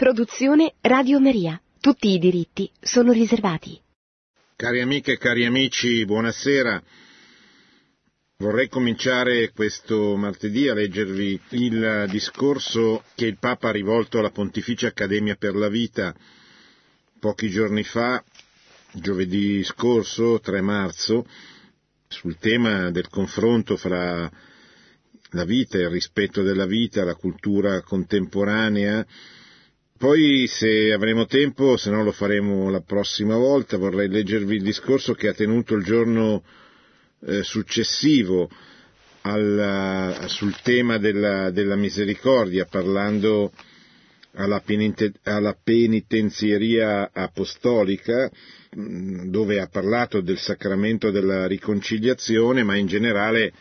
Produzione Radio Maria. Tutti i diritti sono riservati. Cari amiche e cari amici, buonasera. Vorrei cominciare questo martedì a leggervi il discorso che il Papa ha rivolto alla Pontificia Accademia per la Vita pochi giorni fa, giovedì scorso, 3 marzo, sul tema del confronto fra la vita, il rispetto della vita, la cultura contemporanea. Poi, se avremo tempo, se no lo faremo la prossima volta, vorrei leggervi il discorso che ha tenuto il giorno eh, successivo alla, sul tema della, della, misericordia, parlando alla, penite, alla penitenzieria apostolica, dove ha parlato del sacramento della riconciliazione, ma in generale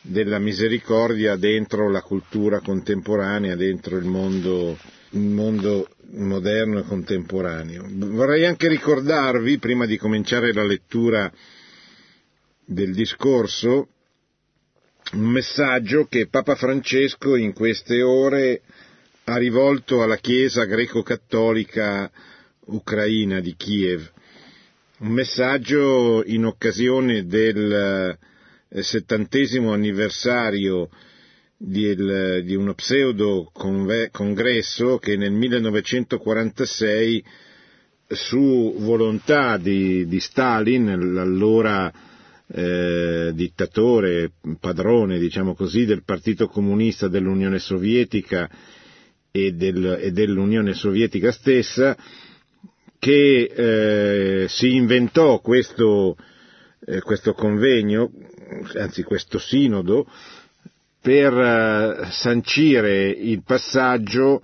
della misericordia dentro la cultura contemporanea, dentro il mondo, mondo moderno e contemporaneo. Vorrei anche ricordarvi, prima di cominciare la lettura del discorso, un messaggio che Papa Francesco in queste ore ha rivolto alla Chiesa greco-cattolica ucraina di Kiev. Un messaggio in occasione del settantesimo anniversario di, uno pseudo congresso che nel 1946 su volontà di, di Stalin, l'allora eh, dittatore, padrone, diciamo così, del Partito Comunista dell'Unione Sovietica e, del, e dell'Unione Sovietica stessa, che eh, si inventò questo, eh, questo convegno anzi questo sinodo, per eh, sancire il passaggio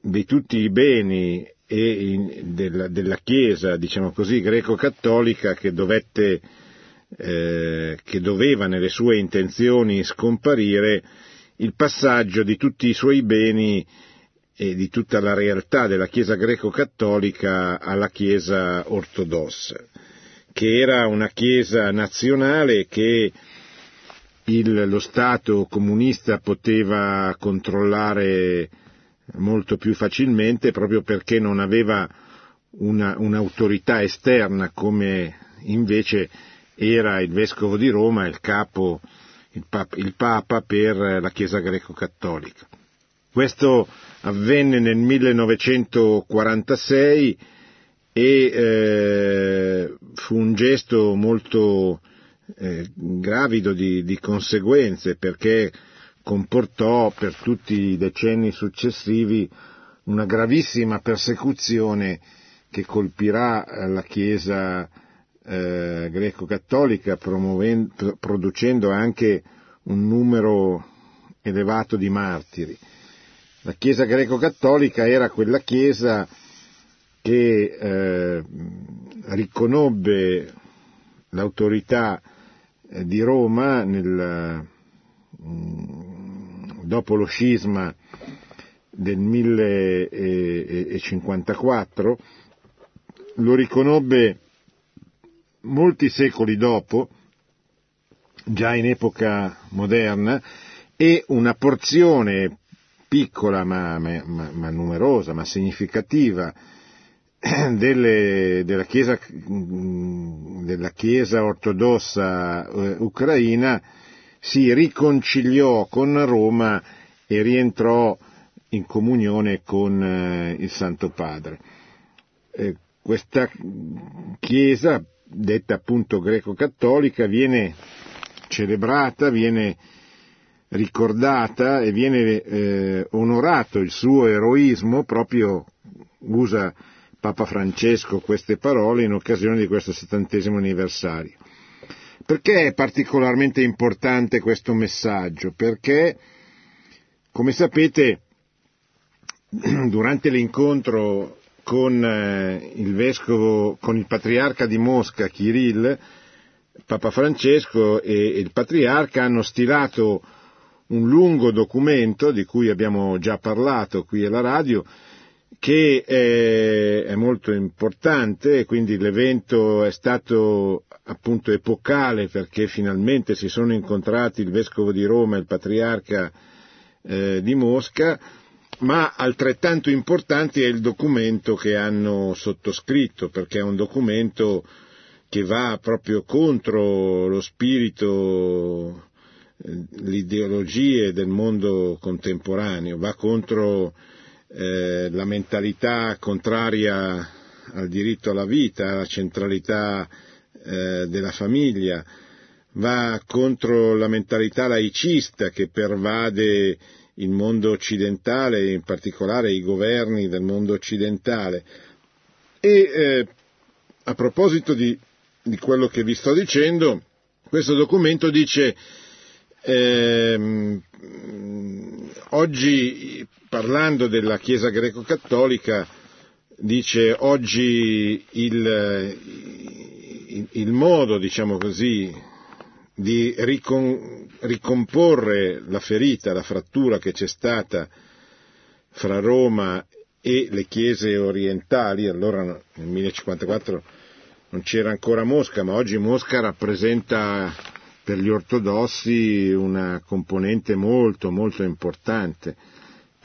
di tutti i beni in, della, della, Chiesa, diciamo così, greco-cattolica che dovette, eh, che doveva nelle sue intenzioni scomparire, il passaggio di tutti i suoi beni e di tutta la realtà della Chiesa greco-cattolica alla Chiesa ortodossa che era una Chiesa nazionale che il, lo Stato comunista poteva controllare molto più facilmente proprio perché non aveva una, un'autorità esterna come invece era il Vescovo di Roma, il capo, il, pap, il Papa per la Chiesa greco-cattolica. Questo avvenne nel 1946 e eh, fu un gesto molto eh, gravido di, di, conseguenze perché comportò per tutti i decenni successivi una gravissima persecuzione che colpirà la Chiesa eh, greco-cattolica producendo anche un numero elevato di martiri. La Chiesa greco-cattolica era quella Chiesa che eh, riconobbe l'autorità eh, di Roma nel, mm, dopo lo scisma del 1054, lo riconobbe molti secoli dopo, già in epoca moderna, e una porzione piccola ma, ma, ma numerosa, ma significativa delle, della, chiesa, della, chiesa, ortodossa eh, ucraina si riconciliò con Roma e rientrò in comunione con eh, il Santo Padre. Eh, questa chiesa, detta appunto greco-cattolica, viene celebrata, viene ricordata e viene eh, onorato il suo eroismo, proprio usa Papa Francesco queste parole in occasione di questo settantesimo anniversario. Perché è particolarmente importante questo messaggio? Perché, come sapete, durante l'incontro con eh, il vescovo, con il patriarca di Mosca, Kirill, Papa Francesco e il patriarca hanno stilato un lungo documento di cui abbiamo già parlato qui alla radio, che è, molto importante quindi l'evento è stato appunto epocale perché finalmente si sono incontrati il vescovo di Roma e il patriarca eh, di Mosca ma altrettanto importante è il documento che hanno sottoscritto, perché è un documento che va proprio contro lo spirito, eh, le ideologie del mondo contemporaneo, va contro eh, la mentalità contraria al diritto alla vita, alla centralità eh, della famiglia, va contro la mentalità laicista che pervade il mondo occidentale, in particolare i governi del mondo occidentale. E eh, a proposito di, di, quello che vi sto dicendo, questo documento dice ehm, oggi, parlando della Chiesa greco-cattolica, dice oggi il, il, il modo, diciamo così, di ricon, ricomporre la ferita, la frattura che c'è stata fra Roma e le chiese orientali, allora nel 1054 non c'era ancora Mosca, ma oggi Mosca rappresenta per gli ortodossi una componente molto molto importante,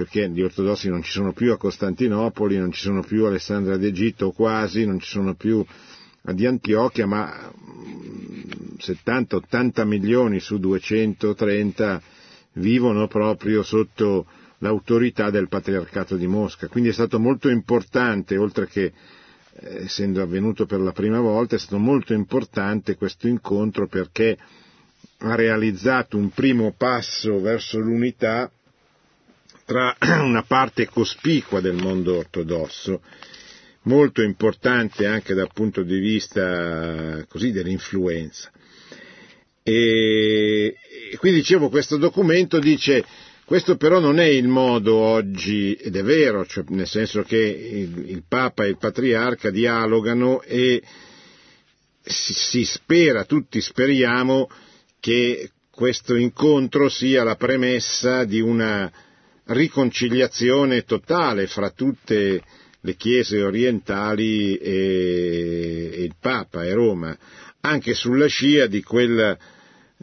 perché gli ortodossi non ci sono più a Costantinopoli, non ci sono più a Alessandria d'Egitto, quasi, non ci sono più di Antiochia, ma 70-80 milioni su 230 vivono proprio sotto l'autorità del patriarcato di Mosca. Quindi è stato molto importante, oltre che eh, essendo avvenuto per la prima volta, è stato molto importante questo incontro perché ha realizzato un primo passo verso l'unità tra una parte cospicua del mondo ortodosso molto importante anche dal punto di vista così, dell'influenza. E, e qui dicevo, questo documento dice questo però non è il modo oggi, ed è vero, cioè nel senso che il, il, Papa e il Patriarca dialogano e si, si spera, tutti speriamo, che questo incontro sia la premessa di una riconciliazione totale fra tutte le chiese orientali e, il Papa e Roma, anche sulla scia di quella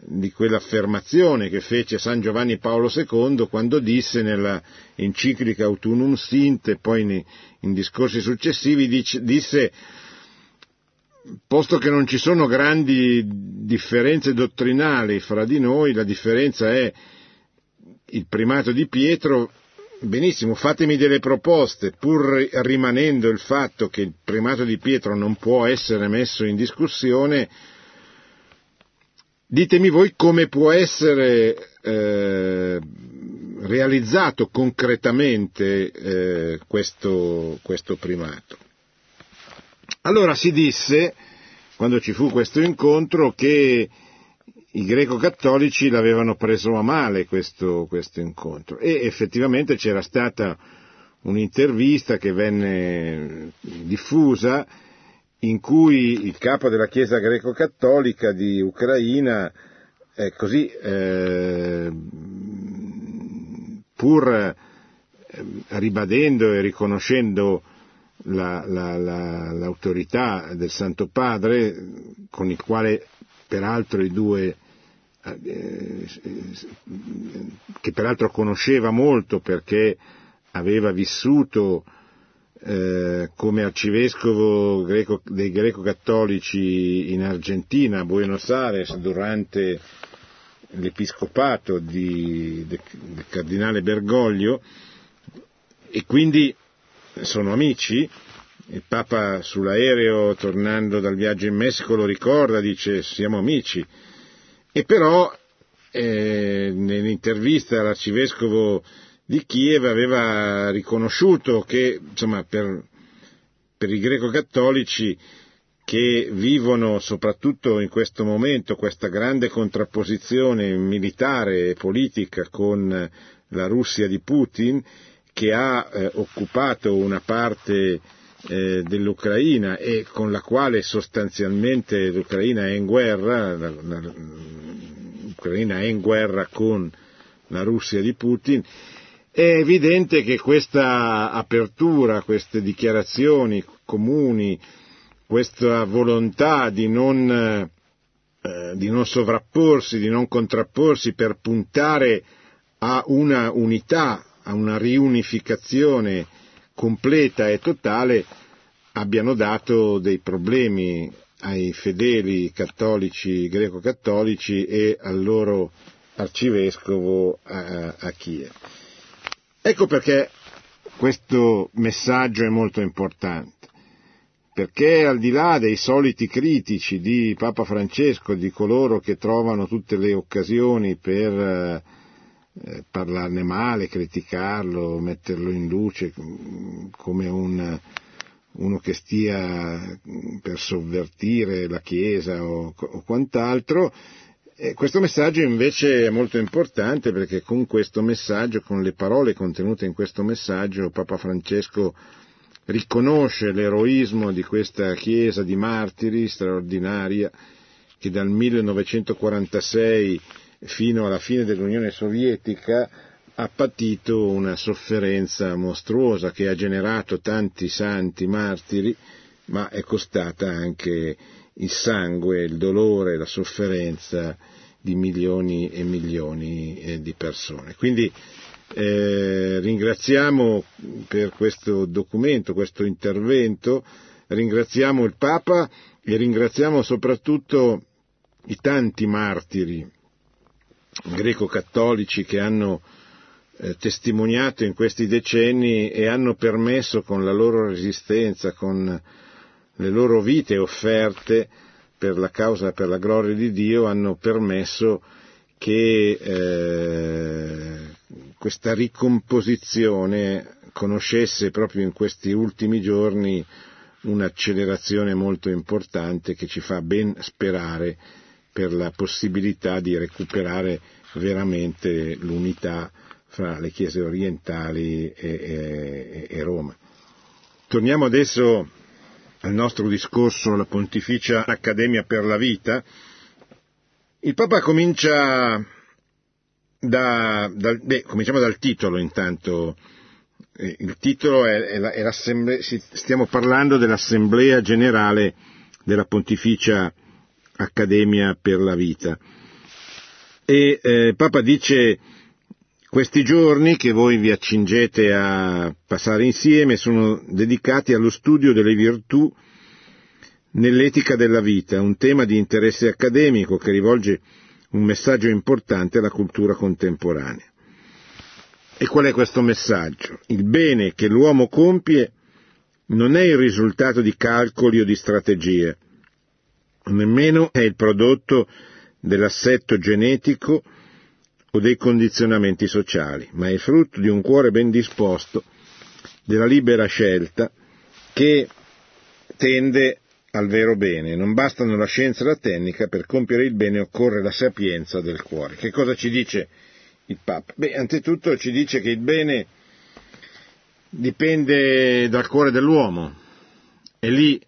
di quell'affermazione che fece San Giovanni Paolo II quando disse nella enciclica Autunum Sint e poi in, in discorsi successivi dice, disse posto che non ci sono grandi differenze dottrinali fra di noi, la differenza è il primato di Pietro Benissimo, fatemi delle proposte, pur rimanendo il fatto che il primato di Pietro non può essere messo in discussione, ditemi voi come può essere eh, realizzato concretamente eh, questo, questo primato. Allora si disse, quando ci fu questo incontro, che i greco-cattolici l'avevano preso a male questo, questo incontro. E effettivamente c'era stata un'intervista che venne diffusa in cui il capo della Chiesa greco-cattolica di Ucraina, eh, così, eh, pur eh, ribadendo e riconoscendo la, la, la, l'autorità del Santo Padre, con il quale peraltro i due eh, che peraltro conosceva molto perché aveva vissuto eh, come arcivescovo dei greco-cattolici in Argentina, a Buenos Aires, durante l'episcopato di, del cardinale Bergoglio, e quindi sono amici, il Papa sull'aereo tornando dal viaggio in Messico lo ricorda, dice siamo amici, e però eh, nell'intervista all'arcivescovo di Kiev aveva riconosciuto che insomma, per, per i greco-cattolici che vivono soprattutto in questo momento questa grande contrapposizione militare e politica con la Russia di Putin, che ha eh, occupato una parte eh, dell'Ucraina e con la quale sostanzialmente l'Ucraina è in guerra, l'Ucraina è in guerra con la Russia di Putin, è evidente che questa apertura, queste dichiarazioni comuni, questa volontà di non, eh, di non sovrapporsi, di non contrapporsi per puntare a una unità a una riunificazione completa e totale abbiano dato dei problemi ai fedeli cattolici, greco-cattolici e al loro arcivescovo a, a Kiev. Ecco perché questo messaggio è molto importante, perché al di là dei soliti critici di Papa Francesco, di coloro che trovano tutte le occasioni per eh, parlarne male, criticarlo, metterlo in luce come un, uno che stia per sovvertire la Chiesa o, o quant'altro, e questo messaggio invece è molto importante perché con questo messaggio, con le parole contenute in questo messaggio, Papa Francesco riconosce l'eroismo di questa Chiesa di martiri straordinaria che dal 1946 fino alla fine dell'Unione Sovietica ha patito una sofferenza mostruosa che ha generato tanti santi martiri, ma è costata anche il sangue, il dolore, la sofferenza di milioni e milioni eh, di persone. Quindi eh, ringraziamo per questo documento, questo intervento, ringraziamo il Papa e ringraziamo soprattutto i tanti martiri greco-cattolici che hanno eh, testimoniato in questi decenni e hanno permesso con la loro resistenza, con le loro vite offerte per la causa, per la gloria di Dio, hanno permesso che eh, questa ricomposizione conoscesse proprio in questi ultimi giorni un'accelerazione molto importante che ci fa ben sperare per la possibilità di recuperare veramente l'unità fra le chiese orientali e, e, e Roma. Torniamo adesso al nostro discorso alla Pontificia Accademia per la Vita, il Papa comincia da, da beh, cominciamo dal titolo intanto. Il titolo è, è, stiamo parlando dell'Assemblea Generale della Pontificia Accademia per la Vita. E eh, Papa dice questi giorni che voi vi accingete a passare insieme sono dedicati allo studio delle virtù nell'etica della vita, un tema di interesse accademico che rivolge un messaggio importante alla cultura contemporanea. E qual è questo messaggio? Il bene che l'uomo compie non è il risultato di calcoli o di strategie, nemmeno è il prodotto dell'assetto genetico o dei condizionamenti sociali, ma è frutto di un cuore ben disposto, della libera scelta che tende al vero bene. Non bastano la scienza e la tecnica, per compiere il bene occorre la sapienza del cuore. Che cosa ci dice il Papa? Beh, anzitutto ci dice che il bene dipende dal cuore dell'uomo. È lì,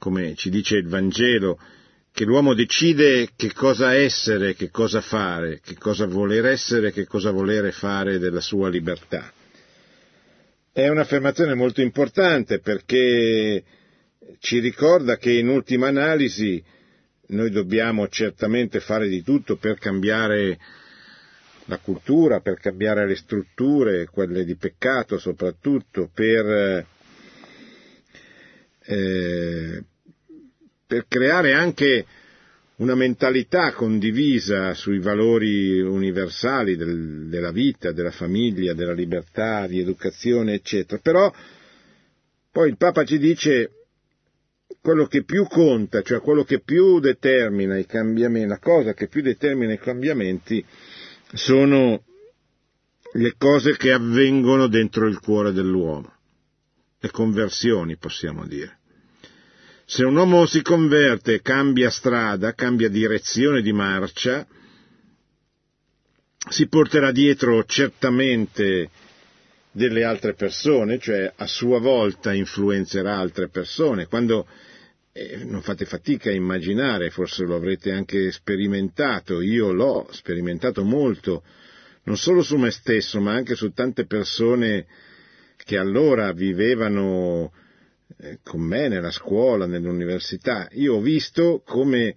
come ci dice il Vangelo, che l'uomo decide che cosa essere, che cosa fare, che cosa voler essere, che cosa volere fare della sua libertà. È un'affermazione molto importante perché ci ricorda che in ultima analisi noi dobbiamo certamente fare di tutto per cambiare la cultura, per cambiare le strutture, quelle di peccato soprattutto, per, eh, per creare anche una mentalità condivisa sui valori universali del, della vita, della famiglia, della libertà, di educazione, eccetera. Però poi il Papa ci dice quello che più conta, cioè quello che più determina i cambiamenti, la cosa che più determina i cambiamenti sono le cose che avvengono dentro il cuore dell'uomo, le conversioni possiamo dire. Se un uomo si converte, cambia strada, cambia direzione di marcia, si porterà dietro certamente delle altre persone, cioè a sua volta influenzerà altre persone. Quando eh, non fate fatica a immaginare, forse lo avrete anche sperimentato, io l'ho sperimentato molto, non solo su me stesso, ma anche su tante persone che allora vivevano con me nella scuola, nell'università, io ho visto come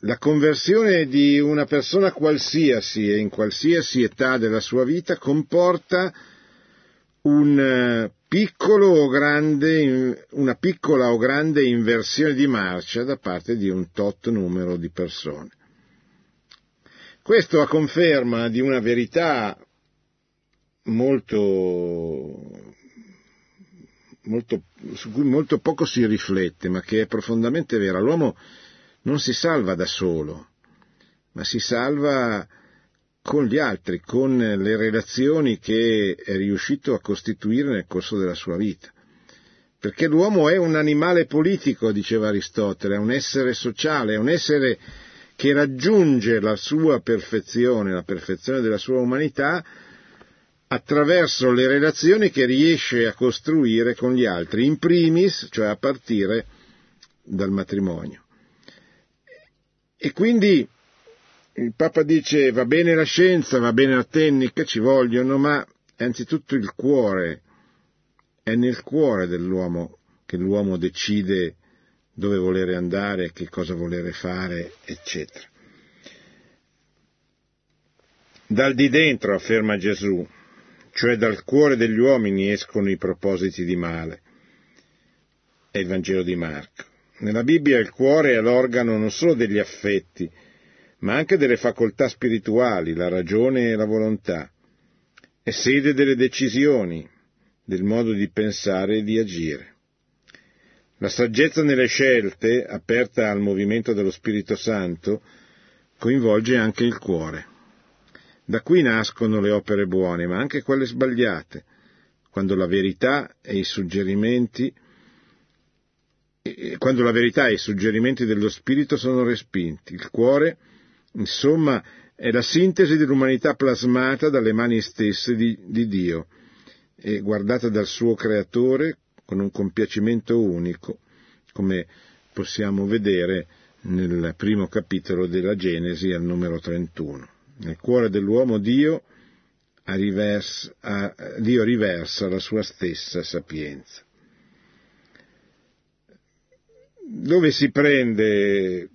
la conversione di una persona qualsiasi e in qualsiasi età della sua vita comporta un eh, piccolo o grande, una piccola o grande inversione di marcia da parte di un tot numero di persone. Questo a conferma di una verità molto, molto, su cui molto poco si riflette, ma che è profondamente vera. L'uomo non si salva da solo, ma si salva con gli altri, con le relazioni che è riuscito a costituire nel corso della sua vita. Perché l'uomo è un animale politico, diceva Aristotele, è un essere sociale, è un essere che raggiunge la sua perfezione, la perfezione della sua umanità, attraverso le relazioni che riesce a costruire con gli altri, in primis, cioè a partire dal matrimonio. E quindi il Papa dice va bene la scienza, va bene la tecnica, ci vogliono, ma è anzitutto il cuore, è nel cuore dell'uomo che l'uomo decide dove volere andare, che cosa volere fare, eccetera. Dal di dentro, afferma Gesù, cioè dal cuore degli uomini escono i propositi di male. È il Vangelo di Marco. Nella Bibbia il cuore è l'organo non solo degli affetti, ma anche delle facoltà spirituali, la ragione e la volontà. È sede delle decisioni, del modo di pensare e di agire. La saggezza nelle scelte, aperta al movimento dello Spirito Santo, coinvolge anche il cuore. Da qui nascono le opere buone, ma anche quelle sbagliate, quando la verità e i suggerimenti quando la verità e i suggerimenti dello spirito sono respinti. Il cuore, insomma, è la sintesi dell'umanità plasmata dalle mani stesse di, di Dio e guardata dal suo creatore con un compiacimento unico, come possiamo vedere nel primo capitolo della Genesi al numero 31. Nel cuore dell'uomo Dio, riversa, Dio riversa la sua stessa sapienza. Dove si prende,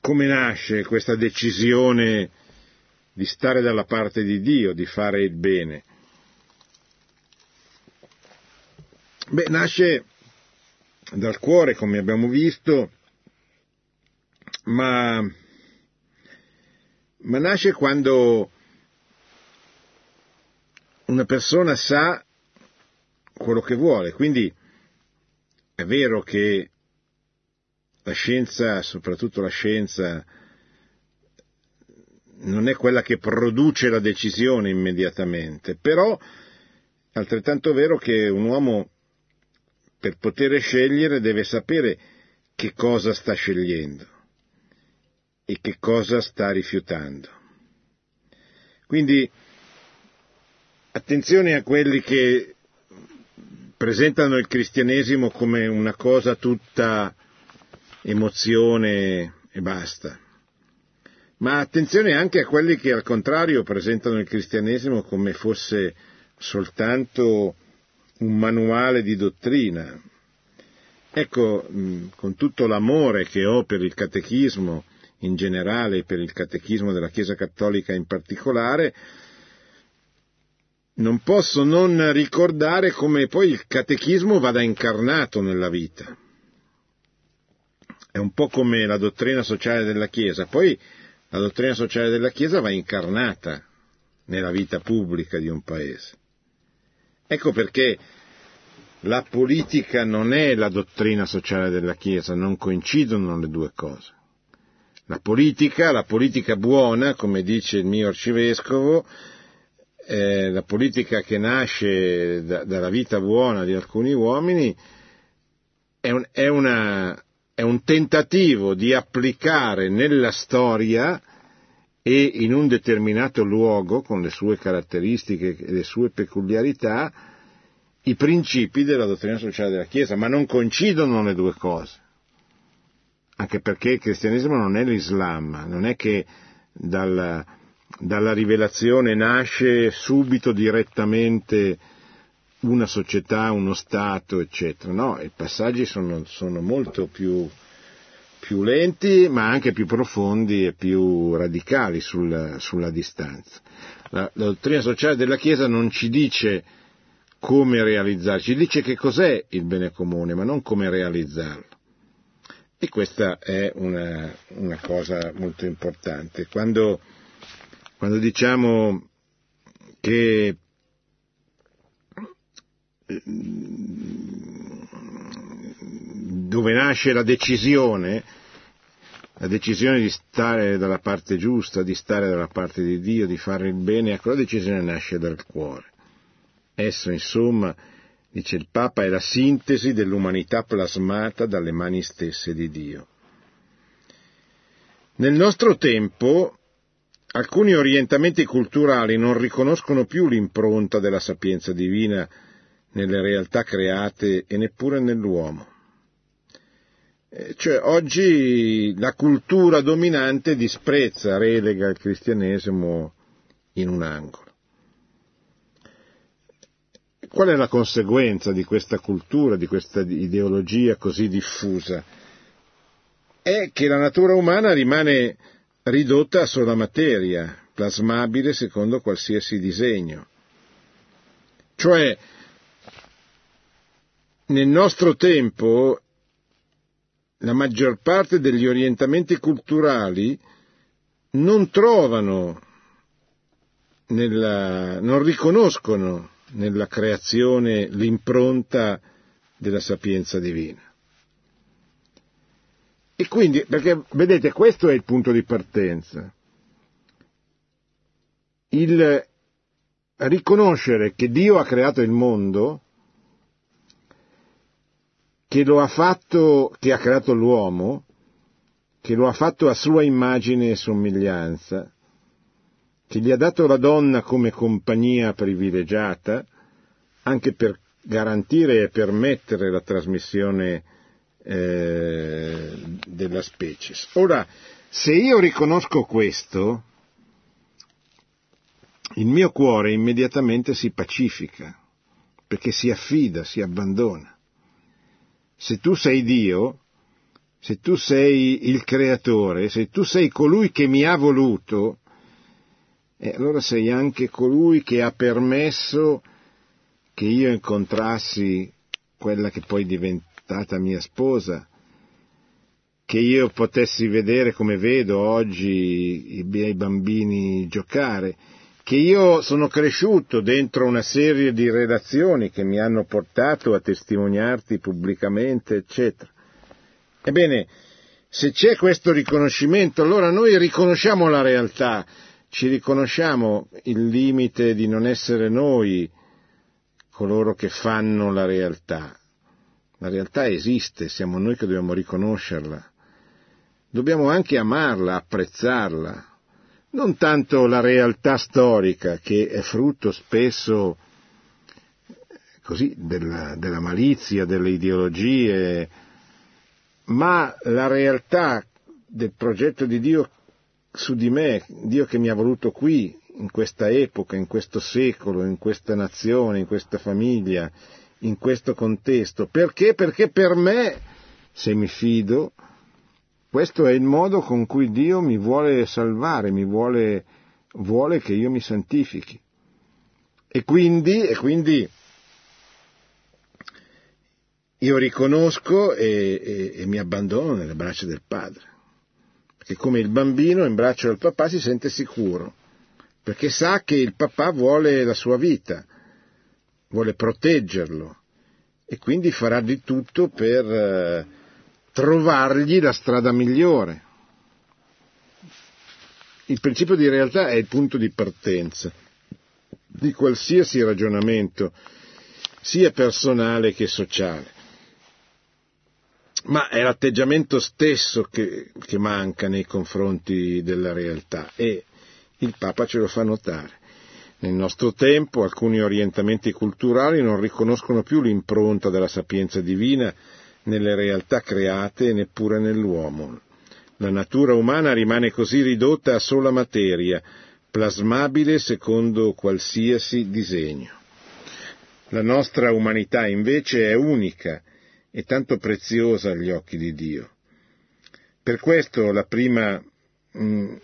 come nasce questa decisione di stare dalla parte di Dio, di fare il bene? Beh, nasce dal cuore, come abbiamo visto, ma, ma nasce quando una persona sa quello che vuole. Quindi è vero che la scienza, soprattutto la scienza, non è quella che produce la decisione immediatamente, però è altrettanto vero che un uomo per poter scegliere deve sapere che cosa sta scegliendo e che cosa sta rifiutando. Quindi attenzione a quelli che presentano il cristianesimo come una cosa tutta emozione e basta. Ma attenzione anche a quelli che al contrario presentano il cristianesimo come fosse soltanto un manuale di dottrina. Ecco, con tutto l'amore che ho per il catechismo in generale e per il catechismo della Chiesa Cattolica in particolare, non posso non ricordare come poi il catechismo vada incarnato nella vita. È un po' come la dottrina sociale della Chiesa, poi la dottrina sociale della Chiesa va incarnata nella vita pubblica di un paese. Ecco perché la politica non è la dottrina sociale della Chiesa, non coincidono le due cose. La politica, la politica buona, come dice il mio arcivescovo, eh, la politica che nasce da, dalla vita buona di alcuni uomini, è un, è, una, è un tentativo di applicare nella storia e in un determinato luogo, con le sue caratteristiche e le sue peculiarità, i principi della dottrina sociale della Chiesa, ma non coincidono le due cose. Anche perché il cristianesimo non è l'Islam, non è che dal, dalla rivelazione nasce subito direttamente una società, uno Stato, eccetera. No, i passaggi sono, sono molto più, più lenti ma anche più profondi e più radicali sul, sulla distanza. La, la, dottrina sociale della Chiesa non ci dice come realizzarlo, ci dice che cos'è il bene comune, ma non come realizzarlo. E questa è una, una cosa molto importante. Quando, quando diciamo che dove nasce la decisione, la decisione di stare dalla parte giusta, di stare dalla parte di Dio, di fare il bene, ecco la decisione nasce dal cuore. Esso, insomma, dice il Papa, è la sintesi dell'umanità plasmata dalle mani stesse di Dio. Nel nostro tempo alcuni orientamenti culturali non riconoscono più l'impronta della sapienza divina nelle realtà create e neppure nell'uomo. Eh, cioè, oggi la cultura dominante disprezza, relega il cristianesimo in un angolo. Qual è la conseguenza di questa cultura, di questa ideologia così diffusa? È che la natura umana rimane ridotta a sola materia, plasmabile secondo qualsiasi disegno. Cioè, nel nostro tempo la maggior parte degli orientamenti culturali non trovano, nella, non riconoscono nella creazione l'impronta della sapienza divina. E quindi, perché vedete, questo è il punto di partenza. Il riconoscere che Dio ha creato il mondo che lo ha fatto, che ha creato l'uomo, che lo ha fatto a sua immagine e somiglianza, che gli ha dato la donna come compagnia privilegiata, anche per garantire e permettere la trasmissione eh, della specie. Ora, se io riconosco questo, il mio cuore immediatamente si pacifica, perché si affida, si abbandona se tu sei Dio, se tu sei il creatore, se tu sei colui che mi ha voluto, eh, allora sei anche colui che ha permesso che io incontrassi quella che poi è diventata mia sposa, che io potessi vedere come vedo oggi i miei bambini giocare, che io sono cresciuto dentro una serie di relazioni che mi hanno portato a testimoniarti pubblicamente, eccetera. Ebbene, se c'è questo riconoscimento, allora noi riconosciamo la realtà, ci riconosciamo il limite di non essere noi coloro che fanno la realtà. La realtà esiste, siamo noi che dobbiamo riconoscerla. Dobbiamo anche amarla, apprezzarla, non tanto la realtà storica che è frutto spesso così della, della malizia, delle ideologie, ma la realtà del progetto di Dio su di me, Dio che mi ha voluto qui, in questa epoca, in questo secolo, in questa nazione, in questa famiglia, in questo contesto. Perché? Perché per me, se mi fido, questo è il modo con cui Dio mi vuole salvare, mi vuole, vuole che io mi santifichi. E quindi, e quindi io riconosco e, e, e mi abbandono nelle braccia del padre. Perché come il bambino in braccio al papà si sente sicuro, perché sa che il papà vuole la sua vita, vuole proteggerlo e quindi farà di tutto per eh, trovargli la strada migliore. Il principio di realtà è il punto di partenza di qualsiasi ragionamento, sia personale che sociale. Ma è l'atteggiamento stesso che, che manca nei confronti della realtà e il Papa ce lo fa notare. Nel nostro tempo alcuni orientamenti culturali non riconoscono più l'impronta della sapienza divina nelle realtà create e neppure nell'uomo. La natura umana rimane così ridotta a sola materia, plasmabile secondo qualsiasi disegno. La nostra umanità invece è unica e tanto preziosa agli occhi di Dio. Per questo la prima, mm,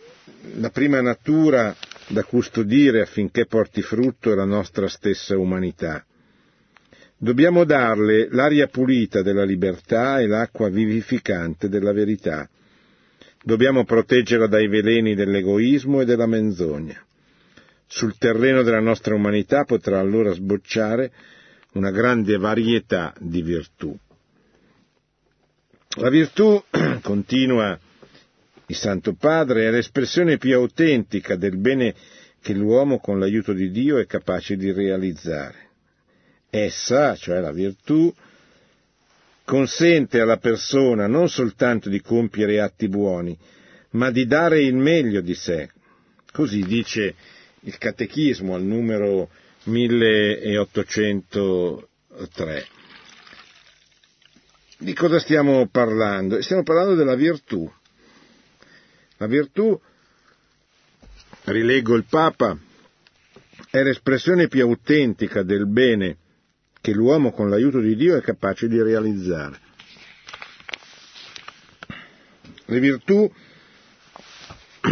la prima natura da custodire affinché porti frutto è la nostra stessa umanità. Dobbiamo darle l'aria pulita della libertà e l'acqua vivificante della verità. Dobbiamo proteggerla dai veleni dell'egoismo e della menzogna. Sul terreno della nostra umanità potrà allora sbocciare una grande varietà di virtù. La virtù, continua il Santo Padre, è l'espressione più autentica del bene che l'uomo con l'aiuto di Dio è capace di realizzare. Essa, cioè la virtù, consente alla persona non soltanto di compiere atti buoni, ma di dare il meglio di sé. Così dice il Catechismo al numero 1803. Di cosa stiamo parlando? Stiamo parlando della virtù. La virtù, rileggo il Papa, è l'espressione più autentica del bene che l'uomo con l'aiuto di Dio è capace di realizzare. Le virtù,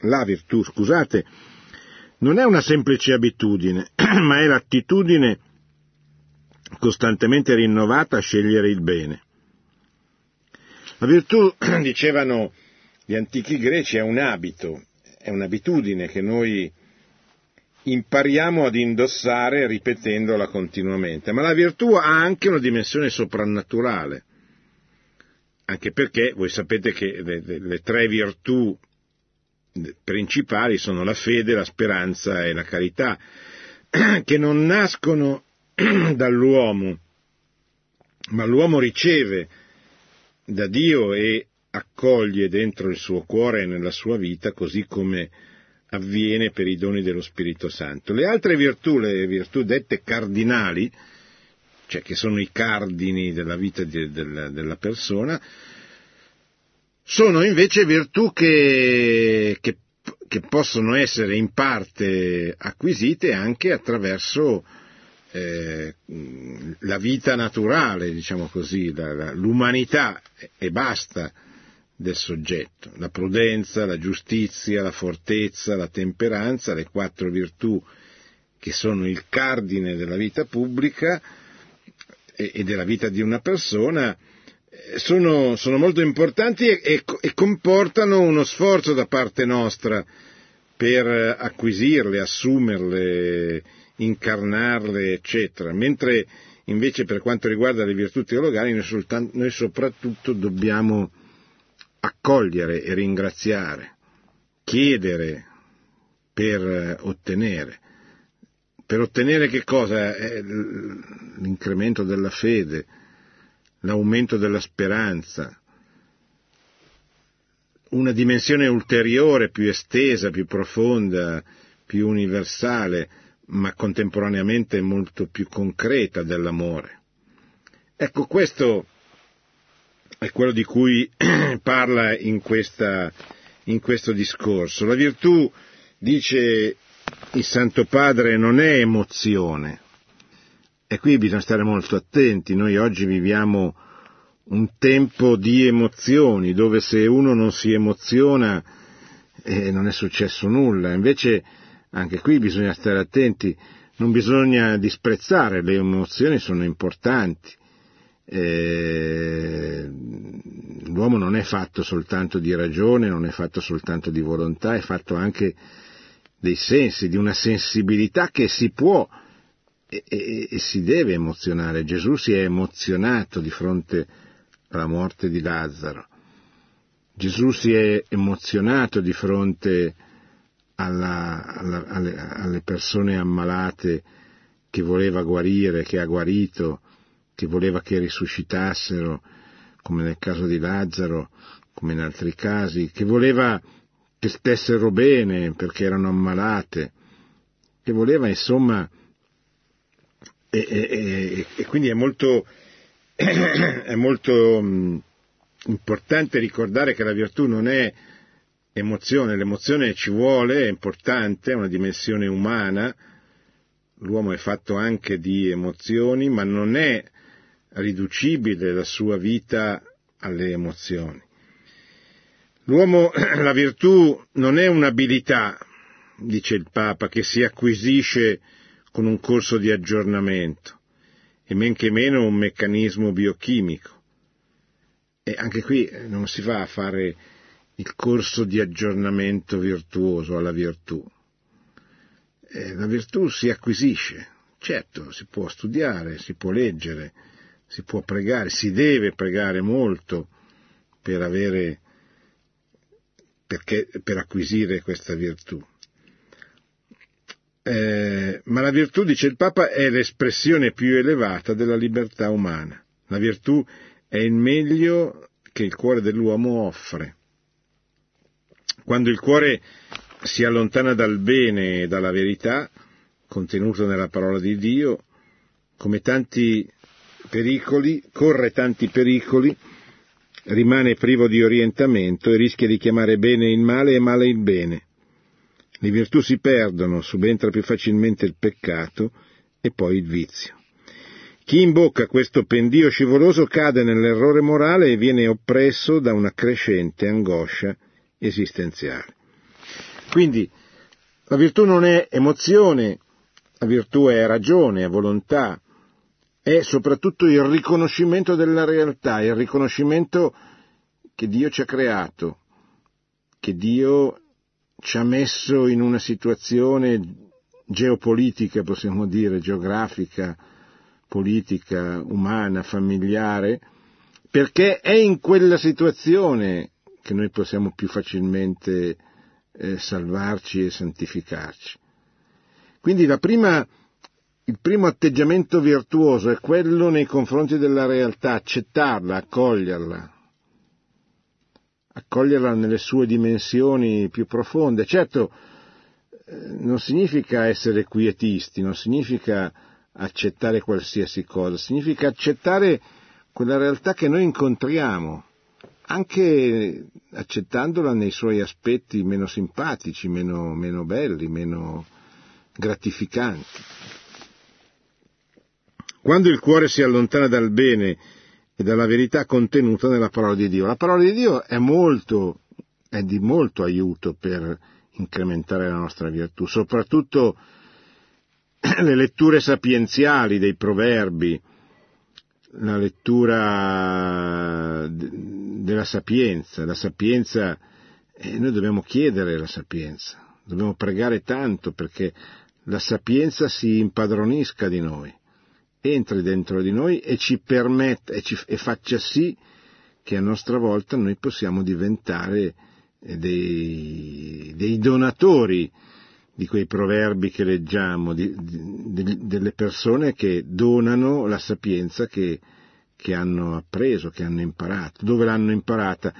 la virtù, scusate, non è una semplice abitudine, ma è l'attitudine costantemente rinnovata a scegliere il bene. La virtù, dicevano gli antichi greci, è un abito, è un'abitudine che noi impariamo ad indossare ripetendola continuamente, ma la virtù ha anche una dimensione soprannaturale, anche perché voi sapete che le, le, le tre virtù principali sono la fede, la speranza e la carità, che non nascono dall'uomo, ma l'uomo riceve da Dio e accoglie dentro il suo cuore e nella sua vita così come avviene per i doni dello Spirito Santo. Le altre virtù, le virtù dette cardinali, cioè che sono i cardini della vita di, della, della, persona, sono invece virtù che, che, che, possono essere in parte acquisite anche attraverso eh, la vita naturale, diciamo così, la, la, l'umanità e basta del soggetto, la prudenza, la giustizia, la fortezza, la temperanza, le quattro virtù che sono il cardine della vita pubblica e, della vita di una persona, eh, sono, sono molto importanti e, e, e, comportano uno sforzo da parte nostra per acquisirle, assumerle, incarnarle, eccetera, mentre invece per quanto riguarda le virtù teologali noi, soltanto, noi soprattutto dobbiamo accogliere e ringraziare, chiedere per ottenere. Per ottenere che cosa? L'incremento della fede, l'aumento della speranza, una dimensione ulteriore, più estesa, più profonda, più universale, ma contemporaneamente molto più concreta dell'amore. Ecco, questo è quello di cui parla in, questa, in questo discorso. La virtù, dice il Santo Padre, non è emozione. E qui bisogna stare molto attenti. Noi oggi viviamo un tempo di emozioni, dove se uno non si emoziona eh, non è successo nulla. Invece anche qui bisogna stare attenti, non bisogna disprezzare, le emozioni sono importanti eh, l'uomo non è fatto soltanto di ragione, non è fatto soltanto di volontà, è fatto anche dei sensi, di una sensibilità che si può e, e, e si deve emozionare. Gesù si è emozionato di fronte alla morte di Lazzaro. Gesù si è emozionato di fronte alla, alla, alle, alle persone ammalate che voleva guarire, che ha guarito, che voleva che risuscitassero, come nel caso di Lazzaro, come in altri casi, che voleva che stessero bene perché erano ammalate, che voleva insomma, e, e, e quindi è molto, è molto mh, importante ricordare che la virtù non è emozione, l'emozione ci vuole, è importante, è una dimensione umana, l'uomo è fatto anche di emozioni, ma non è riducibile la sua vita alle emozioni. L'uomo, la virtù non è un'abilità, dice il Papa, che si acquisisce con un corso di aggiornamento, e men che meno un meccanismo biochimico. E anche qui non si va a fare il corso di aggiornamento virtuoso alla virtù. Eh, la virtù si acquisisce, certo, si può studiare, si può leggere, si può pregare, si deve pregare molto per avere, perché, per acquisire questa virtù. Eh, ma la virtù, dice il Papa, è l'espressione più elevata della libertà umana. La virtù è il meglio che il cuore dell'uomo offre. Quando il cuore si allontana dal bene e dalla verità, contenuto nella parola di Dio, come tanti pericoli, corre tanti pericoli, rimane privo di orientamento e rischia di chiamare bene il male e male il bene. Le virtù si perdono, subentra più facilmente il peccato e poi il vizio. Chi imbocca questo pendio scivoloso cade nell'errore morale e viene oppresso da una crescente angoscia esistenziale. Quindi la virtù non è emozione, la virtù è ragione, è volontà, è soprattutto il riconoscimento della realtà, il riconoscimento che Dio ci ha creato, che Dio ci ha messo in una situazione geopolitica, possiamo dire, geografica, politica, umana, familiare, perché è in quella situazione che noi possiamo più facilmente eh, salvarci e santificarci. Quindi prima, il primo atteggiamento virtuoso è quello nei confronti della realtà, accettarla, accoglierla, accoglierla nelle sue dimensioni più profonde. Certo, eh, non significa essere quietisti, non significa accettare qualsiasi cosa, significa accettare quella realtà che noi incontriamo, anche accettandola nei suoi aspetti meno simpatici, meno, meno belli, meno gratificanti. Quando il cuore si allontana dal bene e dalla verità contenuta nella parola di Dio, la parola di Dio è molto, è di molto aiuto per incrementare la nostra virtù, soprattutto le letture sapienziali dei proverbi, la lettura della sapienza. La sapienza, eh, noi dobbiamo chiedere la sapienza, dobbiamo pregare tanto perché la sapienza si impadronisca di noi, entri dentro di noi e ci permetta e, ci, e faccia sì che a nostra volta noi possiamo diventare eh, dei, dei donatori di quei proverbi che leggiamo, di, di, delle persone che donano la sapienza che, che hanno appreso, che hanno imparato. Dove l'hanno imparata?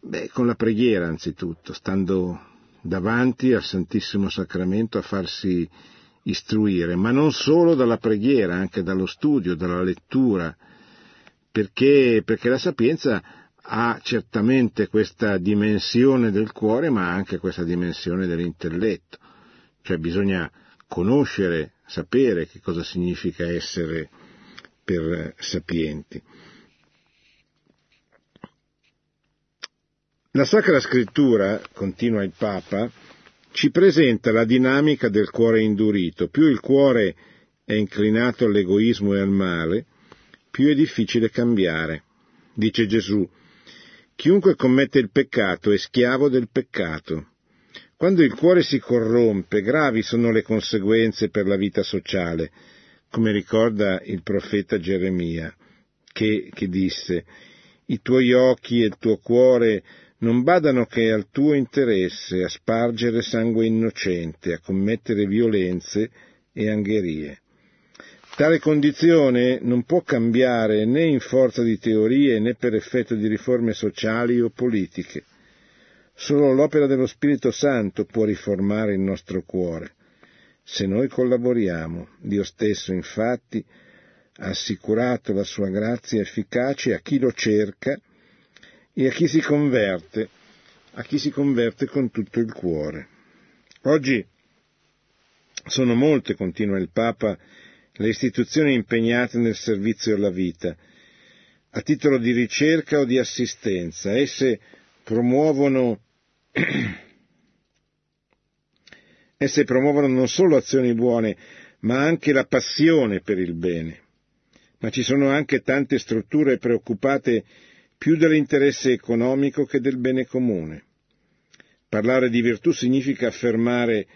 Beh, con la preghiera anzitutto, stando davanti al Santissimo Sacramento a farsi istruire, ma non solo dalla preghiera, anche dallo studio, dalla lettura, perché, perché la sapienza ha certamente questa dimensione del cuore, ma anche questa dimensione dell'intelletto cioè bisogna conoscere, sapere che cosa significa essere per sapienti. La Sacra Scrittura, continua il Papa, ci presenta la dinamica del cuore indurito. Più il cuore è inclinato all'egoismo e al male, più è difficile cambiare. Dice Gesù, chiunque commette il peccato è schiavo del peccato. Quando il cuore si corrompe, gravi sono le conseguenze per la vita sociale, come ricorda il profeta Geremia, che, che disse I tuoi occhi e il tuo cuore non badano che al tuo interesse a spargere sangue innocente, a commettere violenze e angherie. Tale condizione non può cambiare né in forza di teorie né per effetto di riforme sociali o politiche. Solo l'opera dello Spirito Santo può riformare il nostro cuore. Se noi collaboriamo, Dio stesso infatti ha assicurato la sua grazia efficace a chi lo cerca e a chi si converte, a chi si converte con tutto il cuore. Oggi sono molte, continua il Papa, le istituzioni impegnate nel servizio alla vita, a titolo di ricerca o di assistenza. Esse promuovono, esse promuovono non solo azioni buone, ma anche la passione per il bene. Ma ci sono anche tante strutture preoccupate più dell'interesse economico che del bene comune. Parlare di virtù significa affermare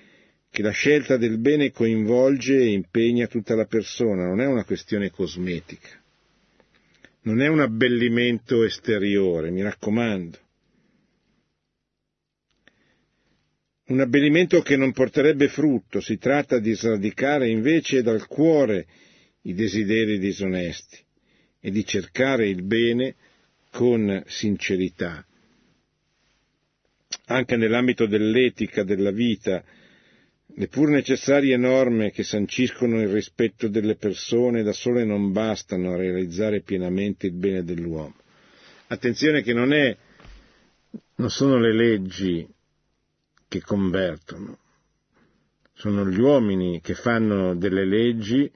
che la scelta del bene coinvolge e impegna tutta la persona, non è una questione cosmetica, non è un abbellimento esteriore, mi raccomando. Un abbellimento che non porterebbe frutto, si tratta di sradicare invece dal cuore i desideri disonesti e di cercare il bene con sincerità. Anche nell'ambito dell'etica della vita, le pur necessarie norme che sanciscono il rispetto delle persone da sole non bastano a realizzare pienamente il bene dell'uomo. Attenzione che non, è, non sono le leggi che convertono, sono gli uomini che fanno delle leggi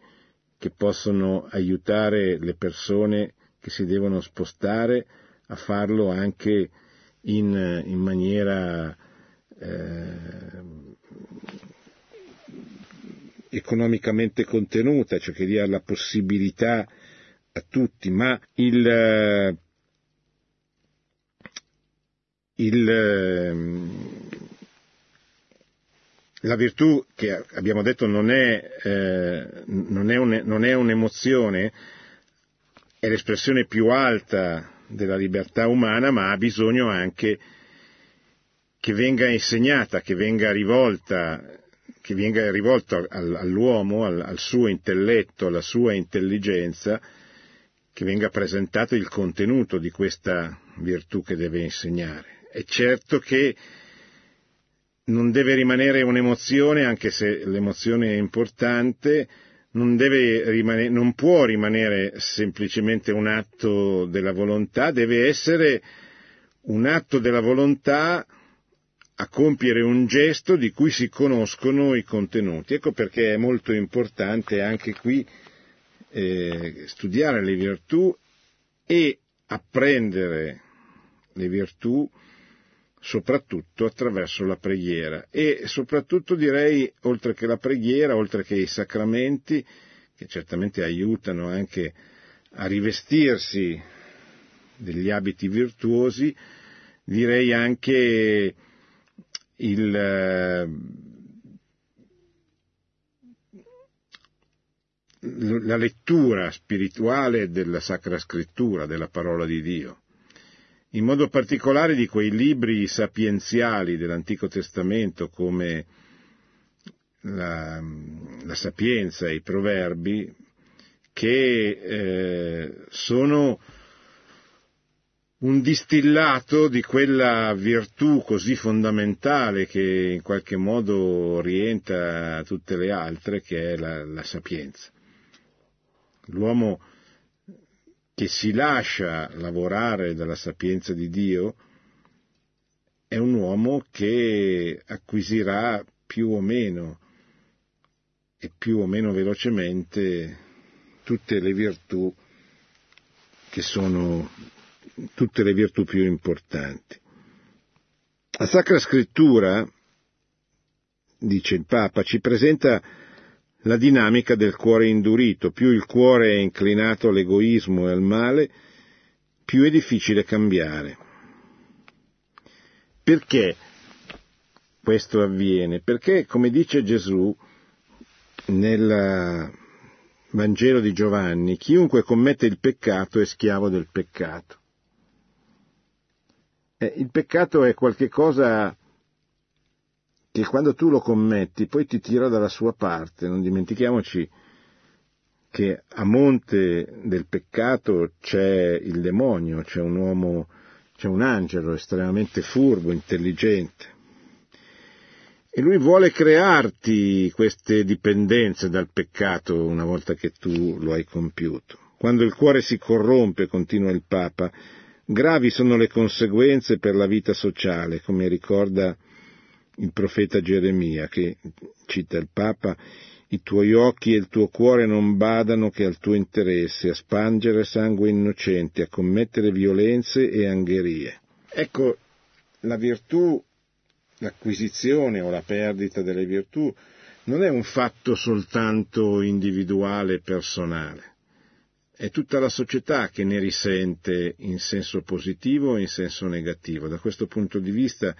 che possono aiutare le persone che si devono spostare a farlo anche in, in maniera eh, economicamente contenuta, cioè che dia la possibilità a tutti, ma il, eh, il, ehm, la virtù che abbiamo detto non è, eh, non, è un, non è un'emozione, è l'espressione più alta della libertà umana, ma ha bisogno anche che venga insegnata, che venga rivolta, che venga rivolta all'uomo, al, al suo intelletto, alla sua intelligenza, che venga presentato il contenuto di questa virtù che deve insegnare. È certo che non deve rimanere un'emozione, anche se l'emozione è importante, non, rimanere, non può rimanere semplicemente un atto della volontà, deve essere un atto della volontà a compiere un gesto di cui si conoscono i contenuti. Ecco perché è molto importante anche qui eh, studiare le virtù e apprendere le virtù soprattutto attraverso la preghiera. E soprattutto direi oltre che la preghiera, oltre che i sacramenti, che certamente aiutano anche a rivestirsi degli abiti virtuosi, direi anche il, la lettura spirituale della Sacra Scrittura, della parola di Dio in modo particolare di quei libri sapienziali dell'Antico Testamento come la, la Sapienza e i Proverbi, che eh, sono un distillato di quella virtù così fondamentale che in qualche modo orienta tutte le altre, che è la, la sapienza. L'uomo che si lascia lavorare dalla sapienza di Dio è un uomo che acquisirà più o meno e più o meno velocemente tutte le virtù che sono tutte le virtù più importanti. La Sacra Scrittura, dice il Papa, ci presenta la dinamica del cuore indurito. Più il cuore è inclinato all'egoismo e al male, più è difficile cambiare. Perché questo avviene? Perché, come dice Gesù nel Vangelo di Giovanni, chiunque commette il peccato è schiavo del peccato. Eh, il peccato è qualcosa che quando tu lo commetti poi ti tira dalla sua parte. Non dimentichiamoci che a monte del peccato c'è il demonio, c'è un uomo, c'è un angelo estremamente furbo, intelligente. E lui vuole crearti queste dipendenze dal peccato una volta che tu lo hai compiuto. Quando il cuore si corrompe, continua il Papa, gravi sono le conseguenze per la vita sociale, come ricorda il profeta Geremia, che cita il Papa i tuoi occhi e il tuo cuore non badano che al tuo interesse, a spangere sangue innocente, a commettere violenze e angherie. Ecco, la virtù, l'acquisizione o la perdita delle virtù non è un fatto soltanto individuale e personale, è tutta la società che ne risente in senso positivo e in senso negativo. Da questo punto di vista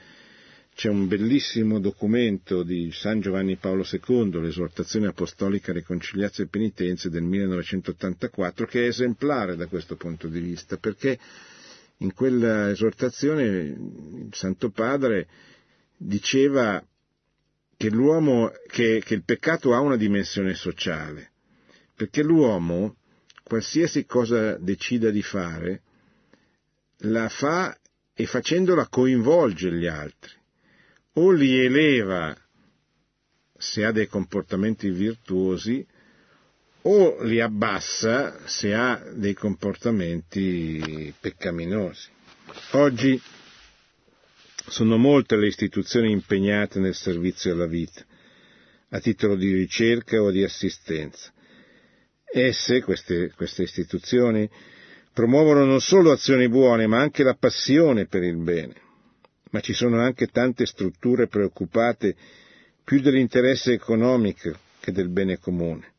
c'è un bellissimo documento di San Giovanni Paolo II, l'esortazione apostolica Reconciliazio e Penitenze del 1984, che è esemplare da questo punto di vista, perché in quella esortazione il Santo Padre diceva che, che, che il peccato ha una dimensione sociale, perché l'uomo, qualsiasi cosa decida di fare, la fa e facendola coinvolge gli altri o li eleva se ha dei comportamenti virtuosi o li abbassa se ha dei comportamenti peccaminosi. Oggi sono molte le istituzioni impegnate nel servizio alla vita, a titolo di ricerca o di assistenza. Esse, queste, queste istituzioni, promuovono non solo azioni buone, ma anche la passione per il bene ma ci sono anche tante strutture preoccupate più dell'interesse economico che del bene comune.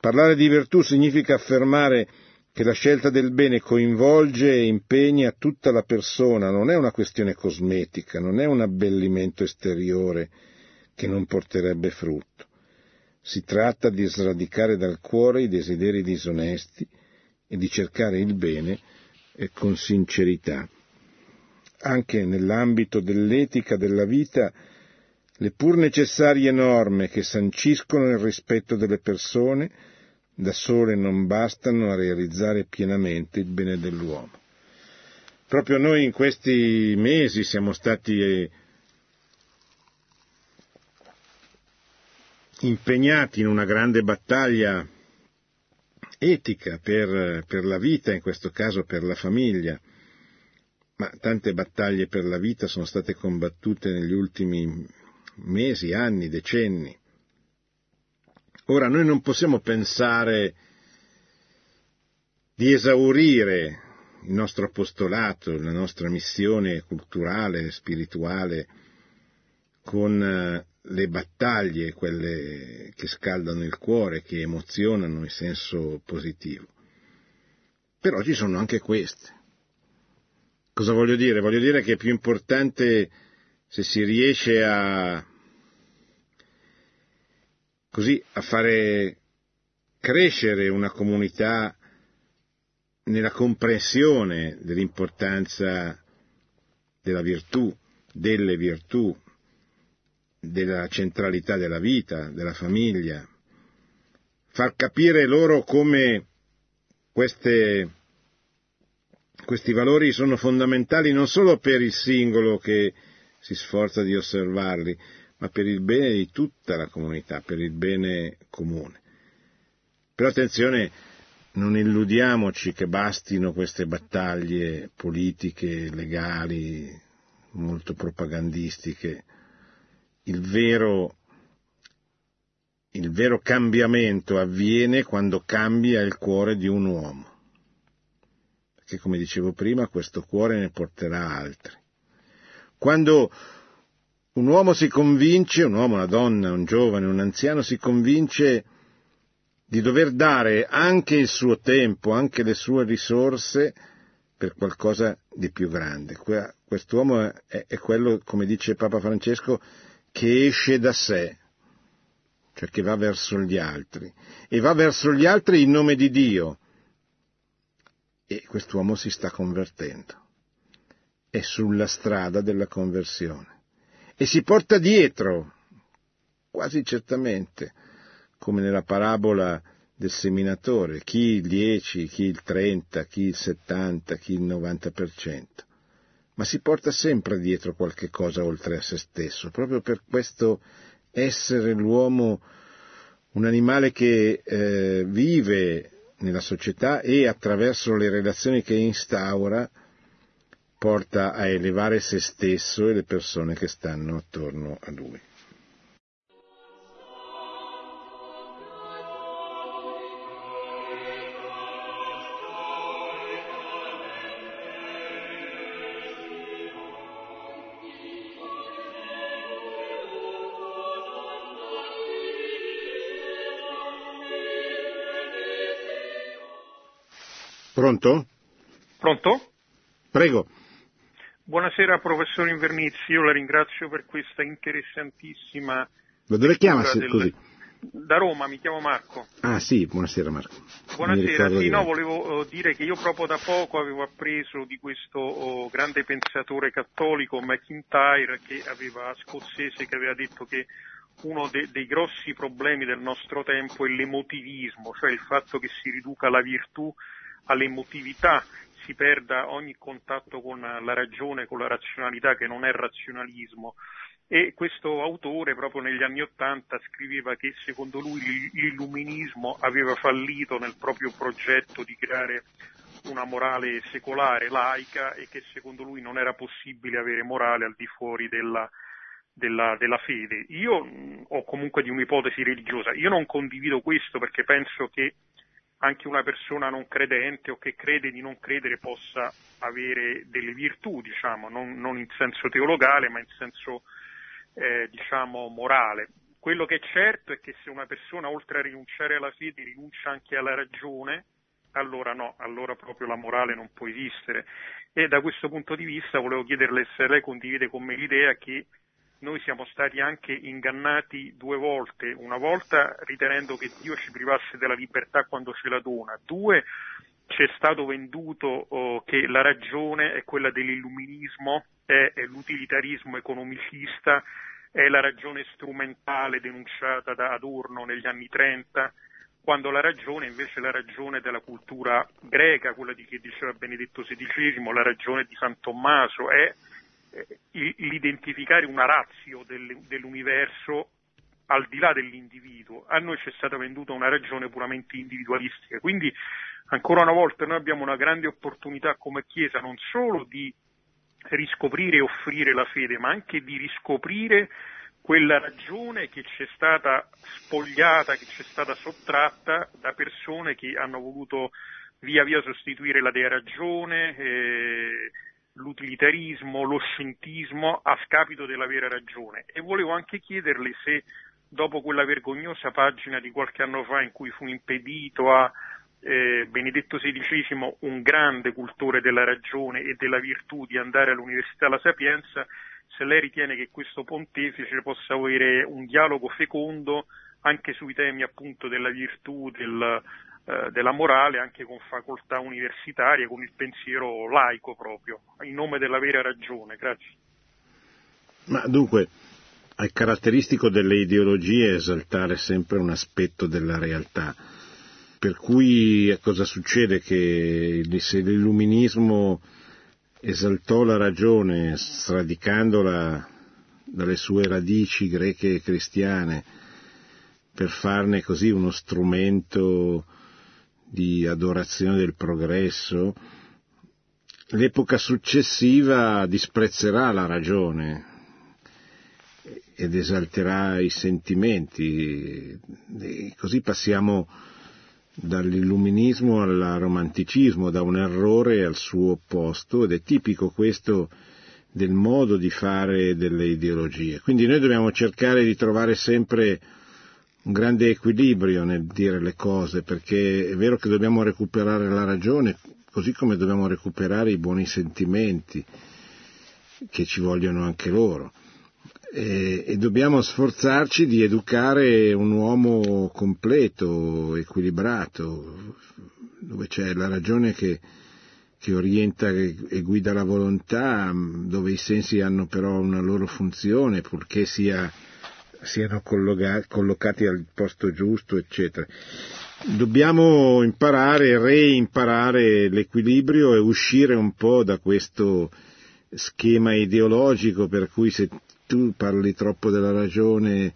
Parlare di virtù significa affermare che la scelta del bene coinvolge e impegna tutta la persona, non è una questione cosmetica, non è un abbellimento esteriore che non porterebbe frutto. Si tratta di sradicare dal cuore i desideri disonesti e di cercare il bene con sincerità anche nell'ambito dell'etica della vita le pur necessarie norme che sanciscono il rispetto delle persone da sole non bastano a realizzare pienamente il bene dell'uomo. Proprio noi in questi mesi siamo stati eh, impegnati in una grande battaglia etica per, per la vita, in questo caso per la famiglia, ma tante battaglie per la vita sono state combattute negli ultimi mesi, anni, decenni. Ora noi non possiamo pensare di esaurire il nostro apostolato, la nostra missione culturale, spirituale, con eh, le battaglie, quelle che scaldano il cuore, che emozionano in senso positivo. Però ci sono anche queste. Cosa voglio dire? Voglio dire che è più importante se si riesce a così a fare crescere una comunità nella comprensione dell'importanza della virtù, delle virtù, della centralità della vita, della famiglia, far capire loro come queste questi valori sono fondamentali non solo per il singolo che si sforza di osservarli, ma per il bene di tutta la comunità, per il bene comune. Però attenzione, non illudiamoci che bastino queste battaglie politiche, legali, molto propagandistiche. Il vero, il vero cambiamento avviene quando cambia il cuore di un uomo che come dicevo prima questo cuore ne porterà altri. Quando un uomo si convince, un uomo, una donna, un giovane, un anziano si convince di dover dare anche il suo tempo, anche le sue risorse per qualcosa di più grande. Quest'uomo è, quello, come dice Papa Francesco, che esce da sé, cioè che va verso gli altri, e va verso gli altri in nome di Dio, e quest'uomo si sta convertendo. È sulla strada della conversione. E si porta dietro, quasi certamente, come nella parabola del seminatore, chi il 10, chi il 30, chi il 70, chi il 90%. Ma si porta sempre dietro qualche cosa oltre a se stesso, proprio per questo essere l'uomo un animale che eh, vive nella società e attraverso le relazioni che instaura porta a elevare se stesso e le persone che stanno attorno a lui. Pronto? Pronto? Prego. Buonasera professor Invernizzi, io la ringrazio per questa interessantissima... Da dove chiama del... così? Da Roma, mi chiamo Marco. Ah sì, buonasera Marco. Buonasera, sì, no, volevo uh, dire che io proprio da poco avevo appreso di questo uh, grande pensatore cattolico McIntyre, che aveva, scozzese, che aveva detto che uno de- dei grossi problemi del nostro tempo è l'emotivismo, cioè il fatto che si riduca la virtù all'emotività, si perda ogni contatto con la ragione, con la razionalità che non è razionalismo e questo autore proprio negli anni Ottanta scriveva che secondo lui l'illuminismo aveva fallito nel proprio progetto di creare una morale secolare, laica e che secondo lui non era possibile avere morale al di fuori della, della, della fede. Io mh, ho comunque di un'ipotesi religiosa, io non condivido questo perché penso che anche una persona non credente o che crede di non credere possa avere delle virtù, diciamo, non, non in senso teologale ma in senso eh, diciamo, morale. Quello che è certo è che se una persona oltre a rinunciare alla fede rinuncia anche alla ragione, allora no, allora proprio la morale non può esistere. E da questo punto di vista volevo chiederle se lei condivide con me l'idea che noi siamo stati anche ingannati due volte, una volta ritenendo che Dio ci privasse della libertà quando ce la dona, due ci è stato venduto oh, che la ragione è quella dell'illuminismo, è, è l'utilitarismo economicista, è la ragione strumentale denunciata da Adorno negli anni 30, quando la ragione invece è la ragione della cultura greca, quella di che diceva Benedetto XVI, la ragione di San Tommaso, è l'identificare una razio dell'universo al di là dell'individuo. A noi ci è stata venduta una ragione puramente individualistica. Quindi, ancora una volta, noi abbiamo una grande opportunità come Chiesa non solo di riscoprire e offrire la fede, ma anche di riscoprire quella ragione che ci è stata spogliata, che ci è stata sottratta da persone che hanno voluto via via sostituire la dea ragione, eh, l'utilitarismo, lo scientismo a scapito della vera ragione. E volevo anche chiederle se dopo quella vergognosa pagina di qualche anno fa in cui fu impedito a eh, Benedetto XVI, un grande cultore della ragione e della virtù, di andare all'Università La Sapienza, se lei ritiene che questo pontefice possa avere un dialogo fecondo anche sui temi appunto della virtù, del, eh, della morale, anche con facoltà universitarie, con il pensiero laico proprio, in nome della vera ragione. Grazie. Ma dunque, è caratteristico delle ideologie esaltare sempre un aspetto della realtà. Per cui cosa succede? Che se l'illuminismo esaltò la ragione sradicandola dalle sue radici greche e cristiane per farne così uno strumento di adorazione del progresso, l'epoca successiva disprezzerà la ragione ed esalterà i sentimenti. E così passiamo dall'illuminismo al romanticismo, da un errore al suo opposto ed è tipico questo del modo di fare delle ideologie. Quindi noi dobbiamo cercare di trovare sempre un grande equilibrio nel dire le cose, perché è vero che dobbiamo recuperare la ragione, così come dobbiamo recuperare i buoni sentimenti, che ci vogliono anche loro. E, e dobbiamo sforzarci di educare un uomo completo, equilibrato, dove c'è la ragione che, che orienta e guida la volontà, dove i sensi hanno però una loro funzione, purché sia, siano collocati al posto giusto, eccetera. Dobbiamo imparare, reimparare l'equilibrio e uscire un po' da questo schema ideologico per cui se tu parli troppo della ragione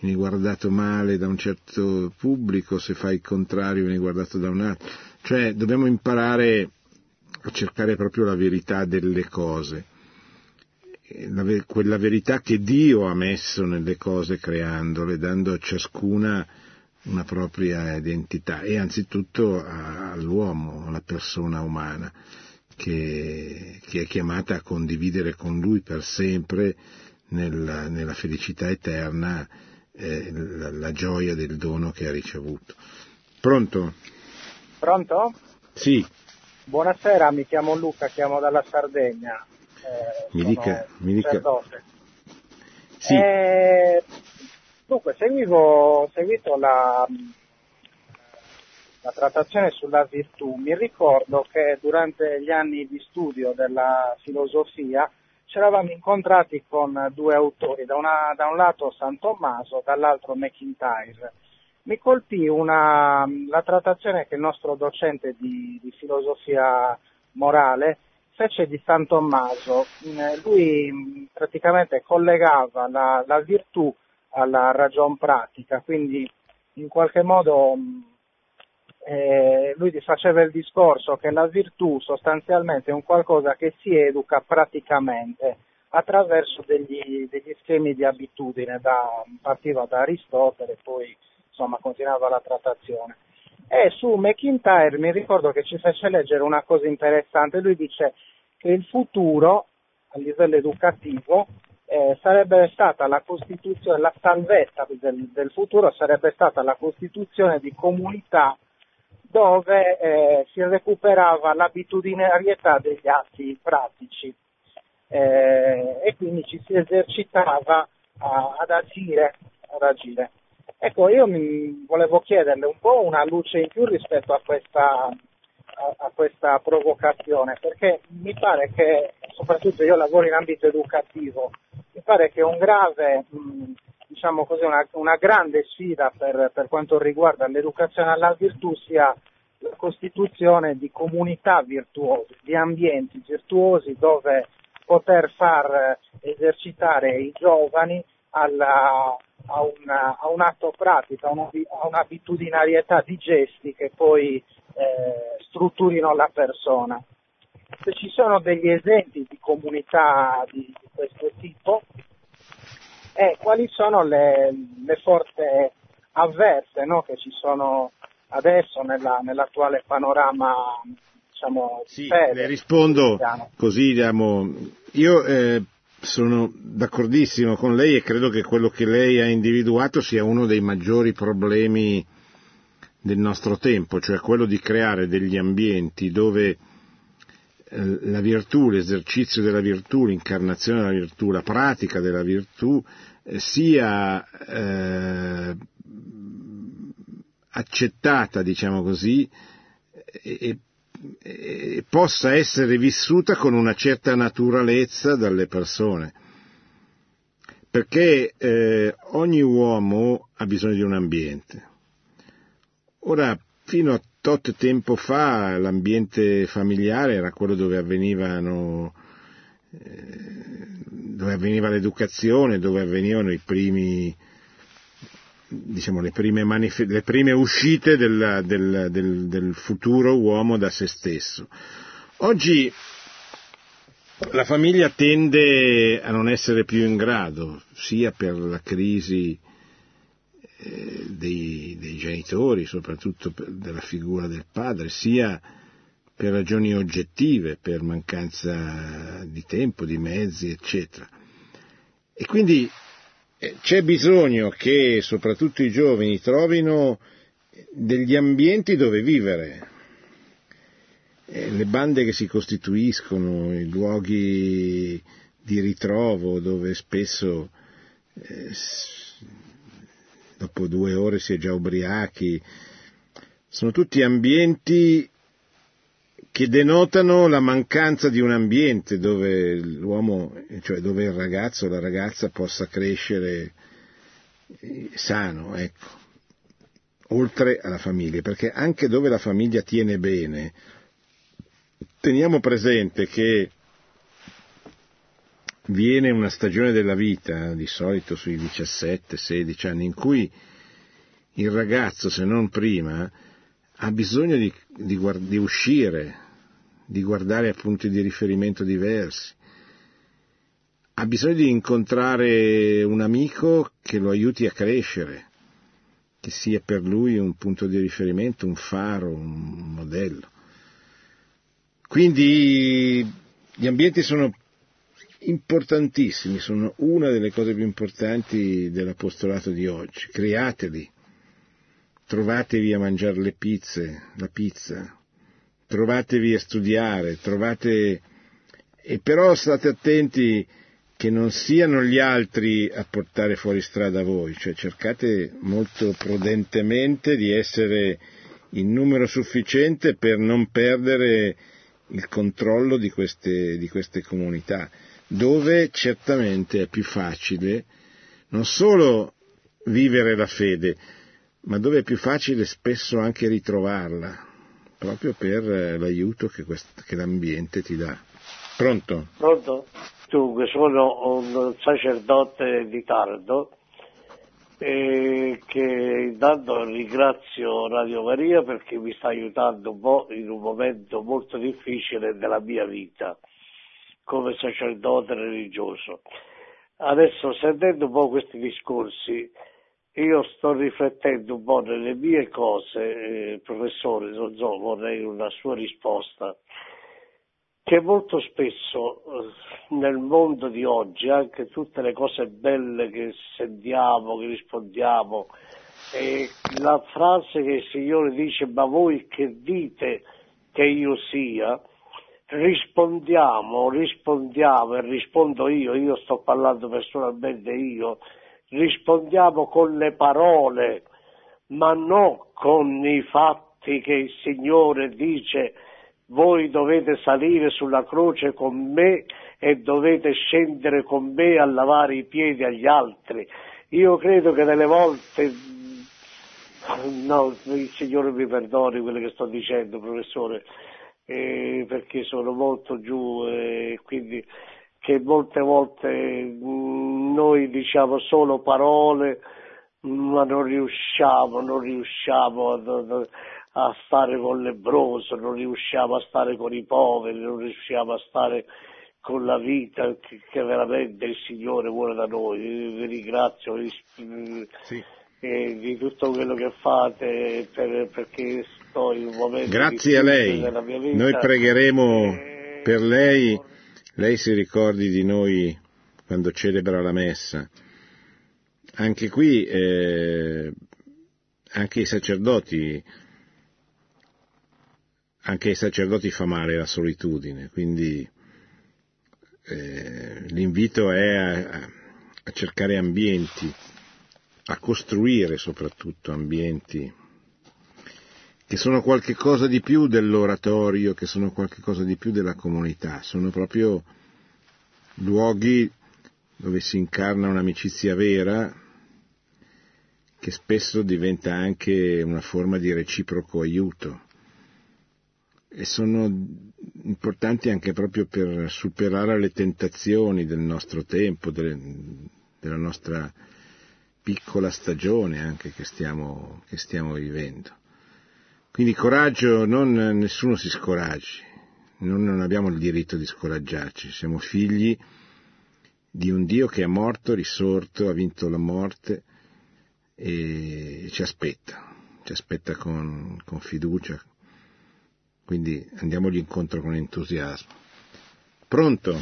vieni guardato male da un certo pubblico, se fai il contrario vieni guardato da un altro. Cioè dobbiamo imparare a cercare proprio la verità delle cose, quella verità che Dio ha messo nelle cose creandole, dando a ciascuna una propria identità e anzitutto all'uomo, alla persona umana, che, che è chiamata a condividere con lui per sempre nella, nella felicità eterna eh, la, la, gioia del dono che ha ricevuto. Pronto? Pronto? Sì. Buonasera, mi chiamo Luca, chiamo dalla Sardegna. Mi dica, mi dica. Sì. Eh, dunque, seguivo, ho seguito la, la trattazione sulla virtù. Mi ricordo che durante gli anni di studio della filosofia ci eravamo incontrati con due autori, da, una, da un lato San Tommaso, dall'altro McIntyre. Mi colpì una, la trattazione che il nostro docente di, di filosofia morale fece di San Tommaso. Lui praticamente collegava la, la virtù alla ragion pratica, quindi in qualche modo eh, lui faceva il discorso che la virtù sostanzialmente è un qualcosa che si educa praticamente attraverso degli, degli schemi di abitudine, da, partiva da Aristotele, poi insomma continuava la trattazione. E su McIntyre mi ricordo che ci fece leggere una cosa interessante, lui dice che il futuro a livello educativo eh, sarebbe stata la costituzione, la salvezza del, del futuro sarebbe stata la costituzione di comunità dove eh, si recuperava l'abitudinarietà degli atti pratici eh, e quindi ci si esercitava a, ad, agire, ad agire. Ecco, io volevo chiederle un po' una luce in più rispetto a questa, a, a questa provocazione, perché mi pare che, soprattutto io lavoro in ambito educativo, mi pare che un grave diciamo così, una, una grande sfida per, per, quanto riguarda l'educazione alla virtù sia la costituzione di comunità virtuose, di ambienti virtuosi dove poter far esercitare i giovani alla, a, una, a, un atto pratico, a, uno, a, un'abitudinarietà di gesti che poi eh, strutturino la persona. Se ci sono degli esempi di comunità di, di questo tipo, e quali sono le, le forze avverse no, che ci sono adesso nella, nell'attuale panorama diciamo, sì, le rispondo così diamo. Io eh, sono d'accordissimo con lei e credo che quello che lei ha individuato sia uno dei maggiori problemi del nostro tempo, cioè quello di creare degli ambienti dove eh, la virtù, l'esercizio della virtù, l'incarnazione della virtù, la pratica della virtù eh, sia eh, accettata, diciamo così, e, e, possa essere vissuta con una certa naturalezza dalle persone. Perché eh, ogni uomo ha bisogno di un ambiente. Ora, fino a tot tempo fa l'ambiente familiare era quello dove avvenivano eh, dove avveniva l'educazione, dove avvenivano i primi, diciamo, le, prime manif- le prime uscite del, del, del, del futuro uomo da se stesso. Oggi la famiglia tende a non essere più in grado, sia per la crisi eh, dei, dei, genitori, soprattutto della figura del padre, sia per ragioni oggettive, per mancanza di tempo, di mezzi, eccetera. E quindi c'è bisogno che soprattutto i giovani trovino degli ambienti dove vivere. Eh, le bande che si costituiscono, i luoghi di ritrovo dove spesso eh, dopo due ore si è già ubriachi, sono tutti ambienti che denotano la mancanza di un ambiente dove l'uomo, cioè dove il ragazzo o la ragazza possa crescere eh, sano, ecco, oltre alla famiglia, perché anche dove la famiglia tiene bene, teniamo presente che viene una stagione della vita, di solito sui 17-16 anni, in cui il ragazzo, se non prima, ha bisogno di, di, di uscire, di guardare a punti di riferimento diversi, ha bisogno di incontrare un amico che lo aiuti a crescere, che sia per lui un punto di riferimento, un faro, un modello. Quindi gli ambienti sono importantissimi, sono una delle cose più importanti dell'apostolato di oggi. Createli, trovatevi a mangiare le pizze, la pizza, trovatevi a studiare, trovate... e però state attenti che non siano gli altri a portare fuori strada voi, cioè cercate molto prudentemente di essere in numero sufficiente per non perdere il controllo di queste, di queste comunità, dove certamente è più facile non solo vivere la fede, ma dove è più facile spesso anche ritrovarla, proprio per eh, l'aiuto che, quest- che l'ambiente ti dà. Pronto? Pronto? Dunque, sono un sacerdote di Tardo e che intanto ringrazio Radio Maria perché mi sta aiutando un po' in un momento molto difficile della mia vita come sacerdote religioso. Adesso sentendo un po' questi discorsi io sto riflettendo un po' nelle mie cose, eh, professore, non so, vorrei una sua risposta, che molto spesso eh, nel mondo di oggi, anche tutte le cose belle che sentiamo, che rispondiamo, e la frase che il Signore dice, ma voi che dite che io sia, rispondiamo, rispondiamo e rispondo io, io sto parlando personalmente io, rispondiamo con le parole, ma non con i fatti che il Signore dice voi dovete salire sulla croce con me e dovete scendere con me a lavare i piedi agli altri. Io credo che delle volte, no, il Signore mi perdoni quello che sto dicendo, professore, eh, perché sono molto giù e quindi che molte volte mm, noi diciamo solo parole, ma non riusciamo, non riusciamo a, a stare con l'ebroso, non riusciamo a stare con i poveri, non riusciamo a stare con la vita che, che veramente il Signore vuole da noi. Vi ringrazio sì. eh, di tutto quello che fate per, perché sto in un momento Grazie a lei. Noi pregheremo eh, per lei lei si ricordi di noi quando celebra la messa. Anche qui, eh, anche i sacerdoti, anche ai sacerdoti fa male la solitudine, quindi eh, l'invito è a, a cercare ambienti, a costruire soprattutto ambienti che sono qualche cosa di più dell'oratorio, che sono qualche cosa di più della comunità, sono proprio luoghi dove si incarna un'amicizia vera che spesso diventa anche una forma di reciproco aiuto. E sono importanti anche proprio per superare le tentazioni del nostro tempo, delle, della nostra piccola stagione anche che stiamo, che stiamo vivendo. Quindi coraggio, non, nessuno si scoraggi, non, non abbiamo il diritto di scoraggiarci, siamo figli di un Dio che è morto, risorto, ha vinto la morte e ci aspetta, ci aspetta con, con fiducia, quindi andiamogli incontro con entusiasmo. Pronto?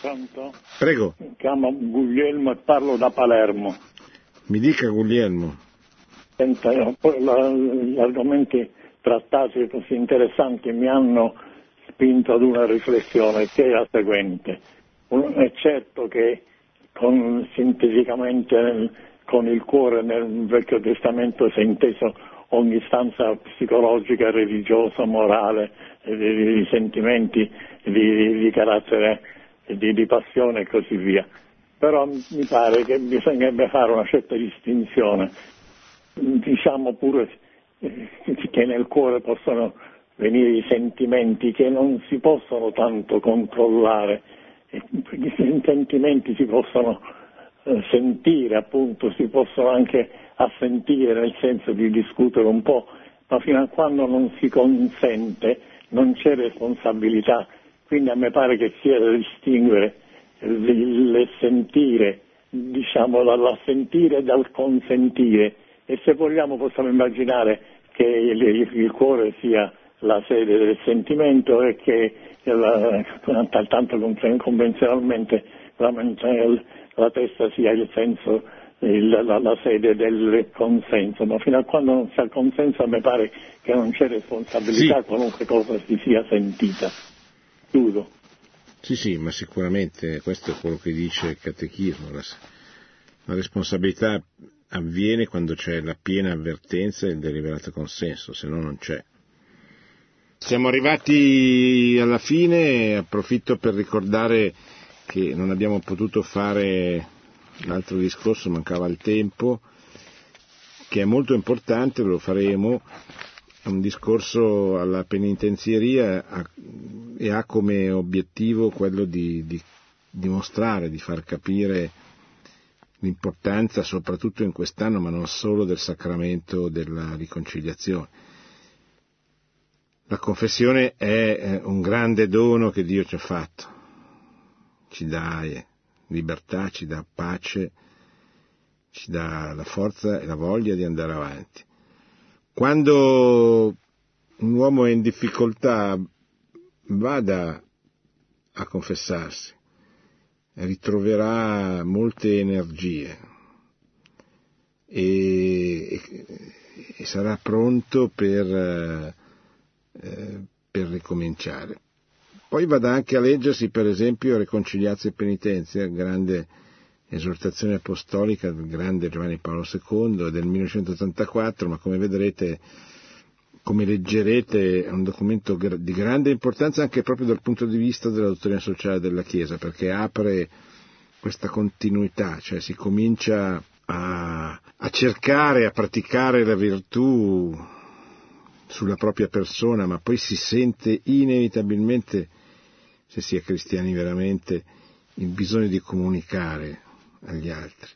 Pronto? Prego. Mi chiamo Guglielmo e parlo da Palermo. Mi dica Guglielmo. Senta, gli argomenti trattati così interessanti mi hanno spinto ad una riflessione che è la seguente. È certo che con, sinteticamente con il cuore nel Vecchio Testamento si è inteso ogni stanza psicologica, religiosa, morale, di, di sentimenti di, di carattere, di, di passione e così via. Però mi pare che bisognerebbe fare una certa distinzione diciamo pure eh, che nel cuore possono venire i sentimenti che non si possono tanto controllare, i sentimenti si possono eh, sentire, appunto, si possono anche assentire nel senso di discutere un po', ma fino a quando non si consente non c'è responsabilità, quindi a me pare che sia da distinguere il sentire, diciamo, l'assentire dal consentire. E se vogliamo possiamo immaginare che il, il cuore sia la sede del sentimento e che tanto convenzionalmente la, la, testa sia il senso il, la, la, sede del consenso, ma fino a quando non si ha consenso mi pare che non c'è responsabilità, sì. qualunque cosa si sia sentita. Chiudo. Sì, sì, ma sicuramente questo è quello che dice il catechismo. La, la responsabilità avviene quando c'è la piena avvertenza e il deliberato consenso, se no non c'è. Siamo arrivati alla fine, approfitto per ricordare che non abbiamo potuto fare l'altro discorso, mancava il tempo, che è molto importante, lo faremo, un discorso alla penitenzieria e ha come obiettivo quello di, di dimostrare, di far capire l'importanza soprattutto in quest'anno, ma non solo del sacramento della riconciliazione. La confessione è un grande dono che Dio ci ha fatto, ci dà eh, libertà, ci dà pace, ci dà la forza e la voglia di andare avanti. Quando un uomo è in difficoltà, vada a confessarsi, ritroverà molte energie e, e sarà pronto per, eh, per ricominciare. Poi vada anche a leggersi per esempio Reconciliazio e Penitenzia, grande esortazione apostolica del grande Giovanni Paolo II del 1984, ma come vedrete, come leggerete, è un documento di grande importanza anche proprio dal punto di vista della dottrina sociale della Chiesa, perché apre questa continuità, cioè si comincia a, a cercare, a praticare la virtù sulla propria persona, ma poi si sente inevitabilmente, se si è cristiani veramente, il bisogno di comunicare agli altri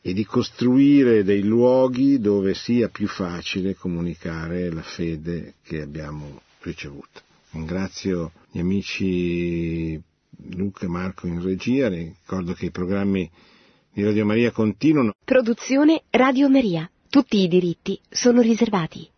e di costruire dei luoghi dove sia più facile comunicare la fede che abbiamo ricevuto. Ringrazio gli amici Luca e Marco in regia, ricordo che i programmi di Radio Maria continuano. Produzione Radio Maria. Tutti i diritti sono riservati.